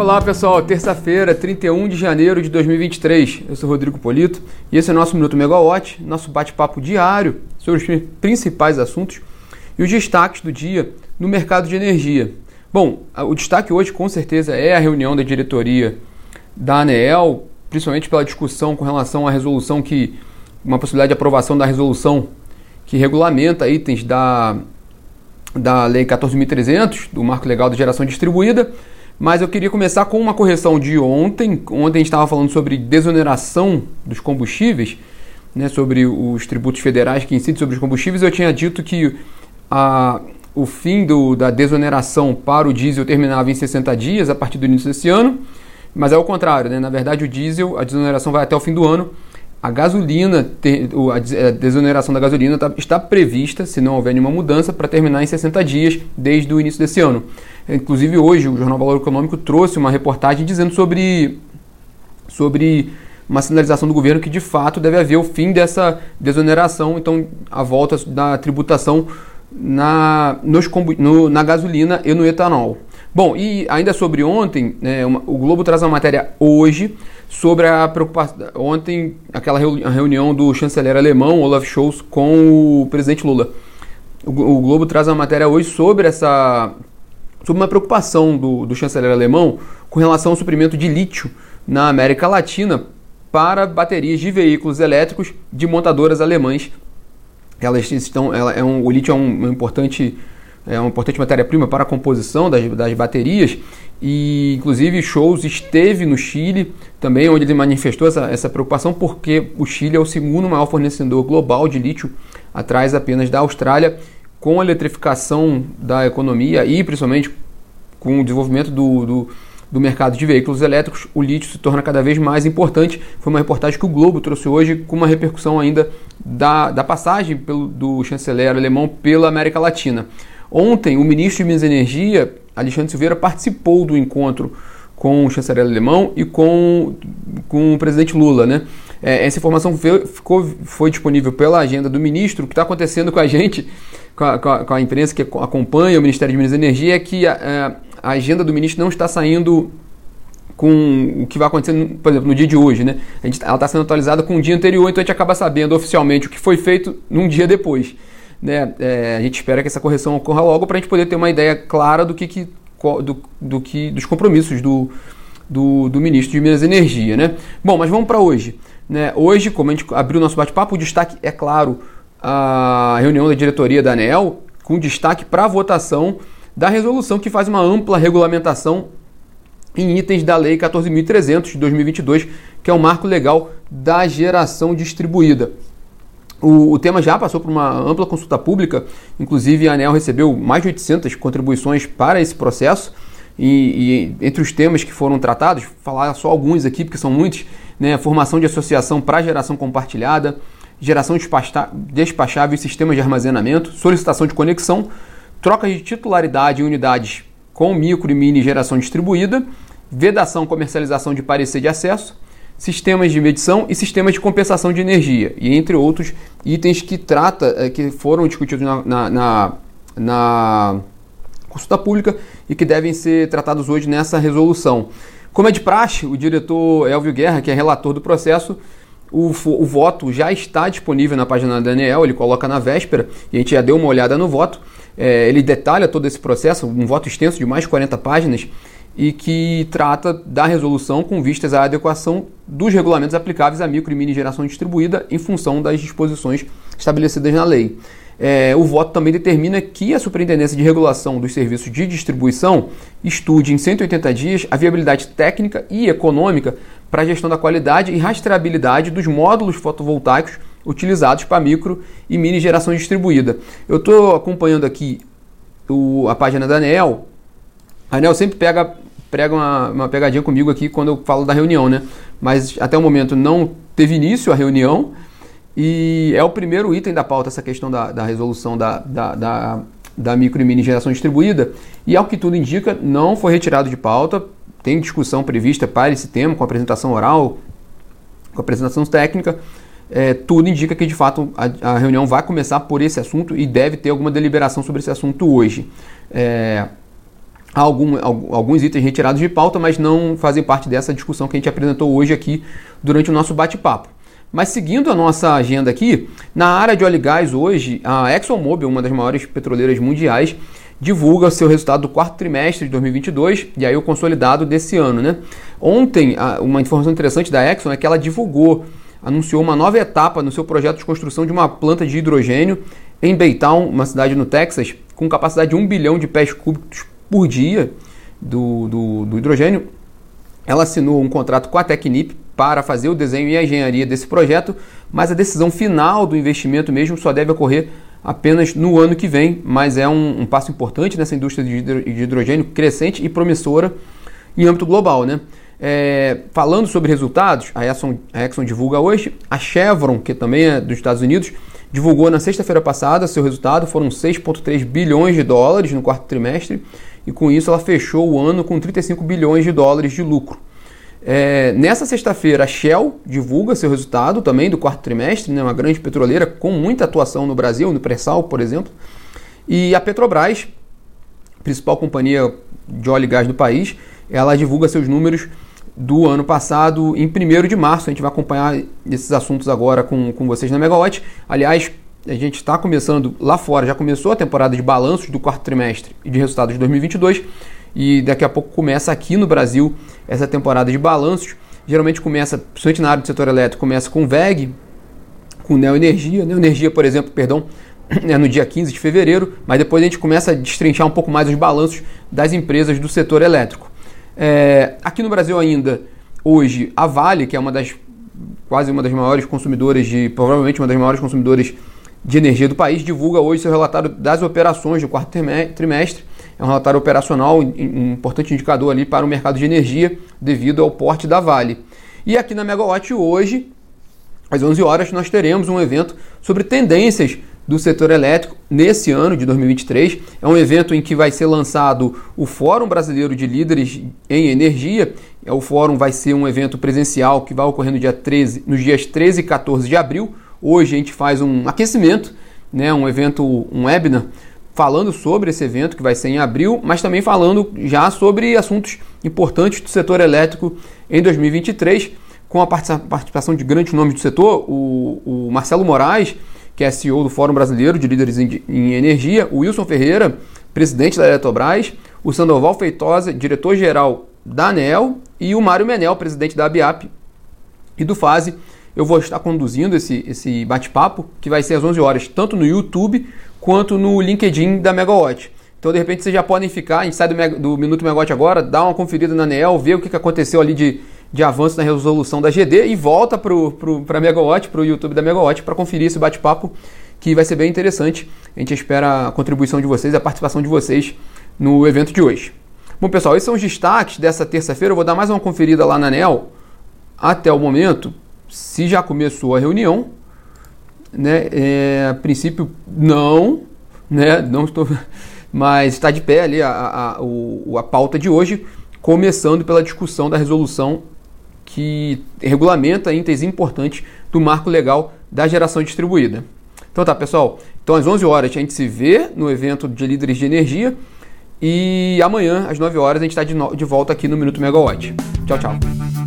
Olá pessoal, terça-feira, 31 de janeiro de 2023. Eu sou Rodrigo Polito e esse é o nosso Minuto Megawatt, nosso bate-papo diário sobre os principais assuntos e os destaques do dia no mercado de energia. Bom, o destaque hoje com certeza é a reunião da diretoria da ANEEL, principalmente pela discussão com relação à resolução que uma possibilidade de aprovação da resolução que regulamenta itens da da Lei 14.300, do Marco Legal de Geração Distribuída, mas eu queria começar com uma correção de ontem. Ontem a gente estava falando sobre desoneração dos combustíveis, né, sobre os tributos federais que incidem sobre os combustíveis. Eu tinha dito que a, o fim do, da desoneração para o diesel terminava em 60 dias, a partir do início desse ano, mas é o contrário, né? na verdade o diesel, a desoneração vai até o fim do ano, a gasolina, a desoneração da gasolina tá, está prevista, se não houver nenhuma mudança, para terminar em 60 dias desde o início desse ano. Inclusive hoje o Jornal Valor Econômico trouxe uma reportagem dizendo sobre, sobre uma sinalização do governo que de fato deve haver o fim dessa desoneração, então a volta da tributação na, nos, no, na gasolina e no etanol. Bom, e ainda sobre ontem, né, uma, o Globo traz uma matéria hoje sobre a preocupação. Ontem, aquela reunião do chanceler alemão, Olaf Scholz, com o presidente Lula. O, Globo traz uma matéria hoje sobre essa. sobre uma preocupação do, do chanceler alemão com relação ao suprimento de lítio na América Latina para baterias de veículos elétricos de montadoras alemãs. Elas estão, ela é um, o lítio é um, um importante é uma importante matéria-prima para a composição das, das baterias e inclusive Shows esteve no Chile também, onde ele manifestou essa, essa preocupação, porque o Chile é o segundo maior fornecedor global de lítio, atrás apenas da Austrália, com a eletrificação da economia e principalmente com o desenvolvimento do, do, do mercado de veículos elétricos, o lítio se torna cada vez mais importante. Foi uma reportagem que o Globo trouxe hoje, com uma repercussão ainda da, da passagem pelo, do chanceler alemão pela América Latina. Ontem, o ministro de Minas e Energia, Alexandre Silveira, participou do encontro com o chanceler alemão e com, com o presidente Lula. Né? É, essa informação foi, ficou, foi disponível pela agenda do ministro. O que está acontecendo com a gente, com a, com, a, com a, imprensa que acompanha o Ministério de Minas e Energia, é que a, é, a agenda do ministro não está saindo com o que vai acontecer, por exemplo, no dia de hoje, né? Gente, ela está sendo atualizada com o dia anterior, então a gente acaba sabendo oficialmente o que foi feito num dia depois. Né? É, a gente espera que essa correção ocorra logo para a gente poder ter uma ideia clara do que, que, do, do que dos compromissos do, do, do, ministro de Minas e Energia. Né? Bom, mas vamos para hoje. Né? Hoje, como a gente abriu o nosso bate-papo, o destaque é claro a reunião da diretoria da ANEL, com destaque para a votação da resolução que faz uma ampla regulamentação em itens da Lei 14.300 de 2022, que é o marco legal da geração distribuída. O, o, tema já passou por uma ampla consulta pública, inclusive a ANEL recebeu mais de 800 contribuições para esse processo. E, e, entre os temas que foram tratados, falar só alguns aqui, porque são muitos, né? Formação de associação para geração compartilhada, geração despachável e sistemas de armazenamento, solicitação de conexão, troca de titularidade em unidades com micro e mini geração distribuída, vedação comercialização de parecer de acesso, sistemas de medição e sistemas de compensação de energia, e entre outros itens que trata, eh, que foram discutidos na, na, na, na consulta pública e que devem ser tratados hoje nessa resolução. Como é de praxe, o diretor Elvio Guerra, que é relator do processo, o, o, voto já está disponível na página da Daniel, ele coloca na véspera e a gente já deu uma olhada no voto. É, ele detalha todo esse processo, um voto extenso de mais de 40 páginas, e que trata da resolução com vistas à adequação dos regulamentos aplicáveis à micro e mini geração distribuída em função das disposições estabelecidas na lei. É, o voto também determina que a Superintendência de Regulação dos Serviços de Distribuição estude em 180 dias a viabilidade técnica e econômica para a gestão da qualidade e rastreabilidade dos módulos fotovoltaicos utilizados para micro e mini geração distribuída. Eu estou acompanhando aqui o, a página da ANEL. A ANEL sempre pega prega uma, uma pegadinha comigo aqui quando eu falo da reunião, né? Mas até o momento não teve início a reunião e é o primeiro item da pauta essa questão da, da resolução da, da, da, da micro e mini geração distribuída e ao que tudo indica não foi retirado de pauta, tem discussão prevista para esse tema com apresentação oral, com apresentação técnica, é, tudo indica que de fato a, a, reunião vai começar por esse assunto e deve ter alguma deliberação sobre esse assunto hoje. É, algum, alguns itens retirados de pauta, mas não fazem parte dessa discussão que a gente apresentou hoje aqui durante o nosso bate-papo. Mas seguindo a nossa agenda aqui, na área de óleo e gás hoje, a ExxonMobil, uma das maiores petroleiras mundiais, divulga seu resultado do quarto trimestre de 2022 e aí o consolidado desse ano, né? Ontem, uma informação interessante da Exxon é que ela divulgou, anunciou uma nova etapa no seu projeto de construção de uma planta de hidrogênio em Baytown, uma cidade no Texas, com capacidade de 1 bilhão de pés cúbicos por dia do, do, do hidrogênio. Ela assinou um contrato com a Technip para fazer o desenho e a engenharia desse projeto, mas a decisão final do investimento mesmo só deve ocorrer apenas no ano que vem, mas é um, um passo importante nessa indústria de hidrogênio crescente e promissora em âmbito global. Né? É, falando sobre resultados, a Exxon, a Exxon divulga hoje, a Chevron, que também é dos Estados Unidos, divulgou na sexta-feira passada seu resultado, foram 6,3 bilhões de dólares no quarto trimestre, e com isso ela fechou o ano com 35 bilhões de dólares de lucro. É, nessa sexta-feira, a Shell divulga seu resultado também do quarto trimestre, né, uma grande petroleira com muita atuação no Brasil, no pré-sal, por exemplo. E a Petrobras, principal companhia de óleo e gás do país, ela divulga seus números do ano passado em 1 de março. A gente vai acompanhar esses assuntos agora com, com vocês na Megawatt. Aliás, a gente está começando lá fora, já começou a temporada de balanços do quarto trimestre e de resultados de 2022 e daqui a pouco começa aqui no Brasil essa temporada de balanços. Geralmente começa, principalmente na área do setor elétrico, começa com VEG, com Neoenergia. Neoenergia, por exemplo, perdão, é no dia 15 de fevereiro, mas depois a gente começa a destrinchar um pouco mais os balanços das empresas do setor elétrico. É, aqui no Brasil ainda, hoje, a Vale, que é uma das quase uma das maiores consumidoras de, provavelmente uma das maiores consumidoras de energia do país, divulga hoje seu relatório das operações do quarto trimestre é um relatório operacional, um importante indicador ali para o mercado de energia devido ao porte da Vale. E aqui na Megawatt hoje, às 11 horas, nós teremos um evento sobre tendências do setor elétrico nesse ano de 2023. É um evento em que vai ser lançado o Fórum Brasileiro de Líderes em Energia. É, o fórum vai ser um evento presencial que vai ocorrer no dia 13, nos dias 13 e 14 de abril. Hoje a gente faz um aquecimento, né, um evento, um webinar falando sobre esse evento que vai ser em abril, mas também falando já sobre assuntos importantes do setor elétrico em 2023, com a participação de grandes nomes do setor, o, o Marcelo Moraes, que é CEO do Fórum Brasileiro de Líderes em, Energia, o Wilson Ferreira, presidente da Eletrobras, o Sandoval Feitosa, diretor-geral da ANEL, e o Mário Menel, presidente da ABIAP e do FASE. Eu vou estar conduzindo esse, esse bate-papo, que vai ser às 11 horas, tanto no YouTube quanto no LinkedIn da Megawatt. Então, de repente, vocês já podem ficar, a gente sai do, do Minuto Megawatt agora, dá uma conferida na ANEEL, ver o que, que aconteceu ali de, de avanço na resolução da GD e volta para a Megawatt, para o YouTube da Megawatt, para conferir esse bate-papo que vai ser bem interessante. A gente espera a contribuição de vocês, a participação de vocês no evento de hoje. Bom, pessoal, esses são os destaques dessa terça-feira. Eu vou dar mais uma conferida lá na ANEL até o momento, se já começou a reunião, né? É, a princípio, não, né? Não estou, mas está de pé ali a, a, a, a pauta de hoje, começando pela discussão da resolução que regulamenta itens importantes do marco legal da geração distribuída. Então tá, pessoal. Então às 11 horas a gente se vê no evento de líderes de energia e amanhã às 9 horas a gente está de, de volta aqui no Minuto Megawatt. Tchau, tchau.